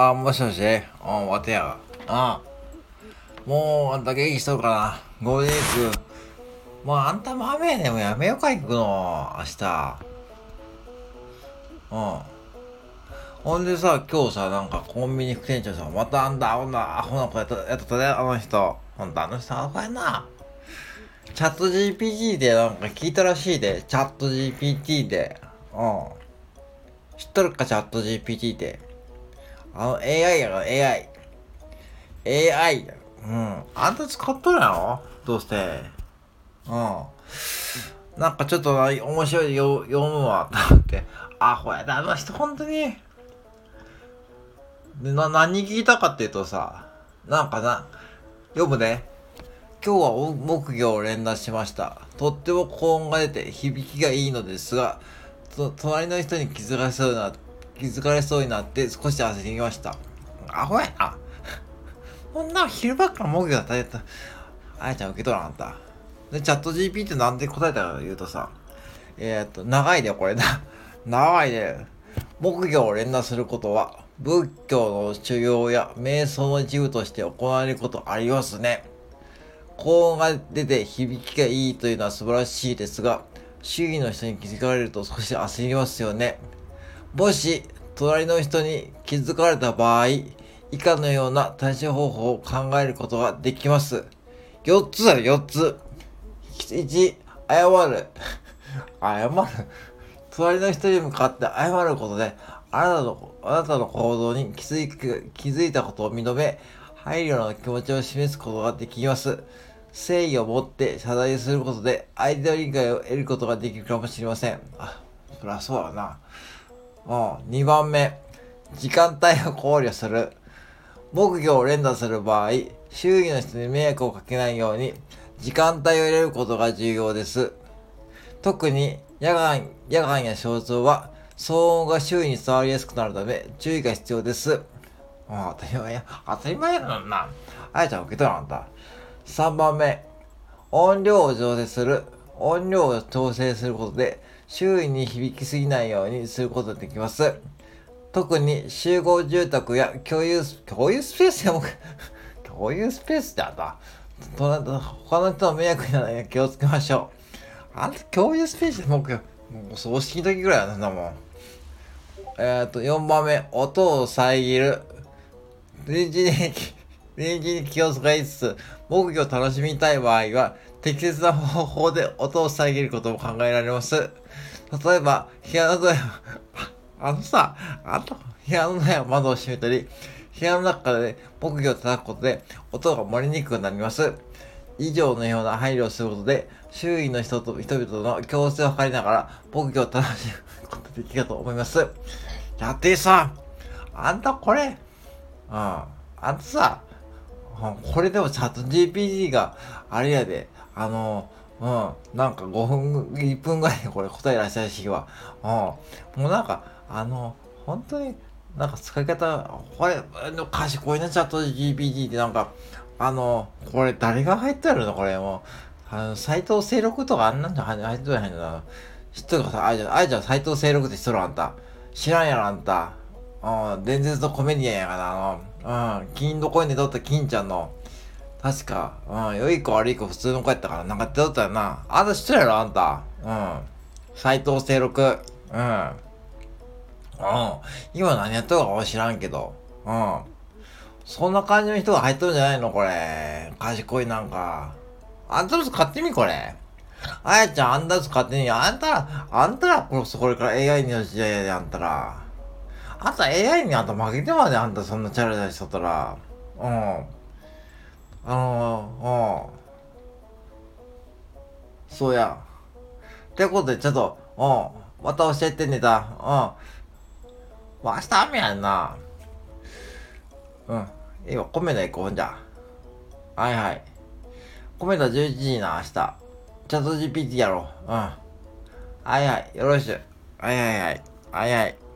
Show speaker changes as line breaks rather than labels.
あ、もしもしうん、わてや。あもう、あんた元気しとるかなゴールデンウィーク。もうあんたも雨やね。もうやめようか、行くの。明日。うん。ほんでさ、今日さ、なんかコンビニ副店長さん、またあんた、あんなアホな子やった、やったね、あの人。ほんと、あの人、アホやな。チャット GPT でなんか聞いたらしいで、チャット GPT で。うん。知っとるか、チャット GPT で。あの AI やろ、AI。AI やろ。うん。あんた使っとるやろ？どうして？うん。なんかちょっとな面白いよ読むわ、と思って。アホやな、あの人、ほんとに。で、な、何聞いたかっていうとさ、なんかな、読むね。今日は木魚を連打しました。とっても高音が出て響きがいいのですが、隣の人に気づかれそうな、気づかれそうになって少し焦りました。アホやな。こんな昼間から木魚が大変た。あやちゃん受け取らなかった。で、チャット GP ってなんで答えたかというとさ、えー、っと、長いでこれな。長いで。木魚を連打することは、仏教の修行や瞑想の一部として行われることありますね。高音が出て響きがいいというのは素晴らしいですが、周囲の人に気づかれると少し焦りますよね。もし、隣の人に気づかれた場合、以下のような対処方法を考えることができます。4つだよ、4つ。1、謝る。謝る。隣の人に向かって謝ることで、あなたの、あなたの行動に気づい気づいたことを認め、配慮の気持ちを示すことができます。誠意を持って謝罪することで、相手の理解を得ることができるかもしれません。あ、そりゃそうだな。うん。2番目、時間帯を考慮する。木魚を連打する場合、周囲の人に迷惑をかけないように、時間帯を入れることが重要です。特に夜間、夜間や焦燥は、騒音が周囲に伝わりやすくなるため、注意が必要です。あ当たり前や。当たり前やな。あやちゃん受け取らなかった。3番目、音量を調整する。音量を調整することで、周囲に響きすぎないようにすることができます。特に集合住宅や共有ス、共有スペースやも、共有スペースってあった？他の人の迷惑にならないように気をつけましょう。あんた共有スペースでも、もう葬式の時ぐらいやな、もん。えっ、と、4番目、音を遮る。電池に、電池に気を使いつつ、木魚を楽しみたい場合は、適切な方法で音を遮ることも考えられます。例えば、部屋のドア、あのさ、あと、部屋のドアや窓を閉めたり、部屋の中で木魚を叩くことで音が漏れにくくなります。以上のような配慮をすることで、周囲の人と人々の共生を図りながら、木魚を楽しむことができるかと思います。やってさ、あんたこれ、うん。あんたさ、これでもチャット GPT があれやで、あの、うん、なんか5分、1分ぐらいでこれ答えらっしゃるしは、うん、もうなんか、あの、本当に、なんか使い方、これ、賢いな、チャット GPT ってなんか、あの、これ誰が入ってるの？これもう、あの、斎藤清六とかあんなんじゃ入ってないんだな。知ってるか？さ、あいちゃ、あいちゃ斎藤清六って知っとるあんた。知らんやろ、あんた。うん、伝説のコメディアンやからな、あの、うん、金どこに寝とった金ちゃんの、確か、うん、良い子悪い子普通の子やったから、なんか出とったよな。あんた知ってるやろ、あんた。うん。斎藤清六。うん。うん。今何やっとるか知らんけど。うん。そんな感じの人が入っとるんじゃないの？これ。賢いなんか。あんたの使ってみ、これ。あやちゃん、あんたの使ってみ。あんたら、あんたら、これから AI の時代やで、あんたら。あんた AI にあんた負けてまであんたそんなチャラチャラしとったら。うん。あのうん。そうや。ってことで、ちょっと、うん。また教えてネタ。うん。まあ、明日雨やんな。うん。いいわ、米田行こう、んじゃ。はいはい。米田11時な、明日。チャット GPT やろう。うん。はいはい。よろしゅ。はいはいはい。はいはい。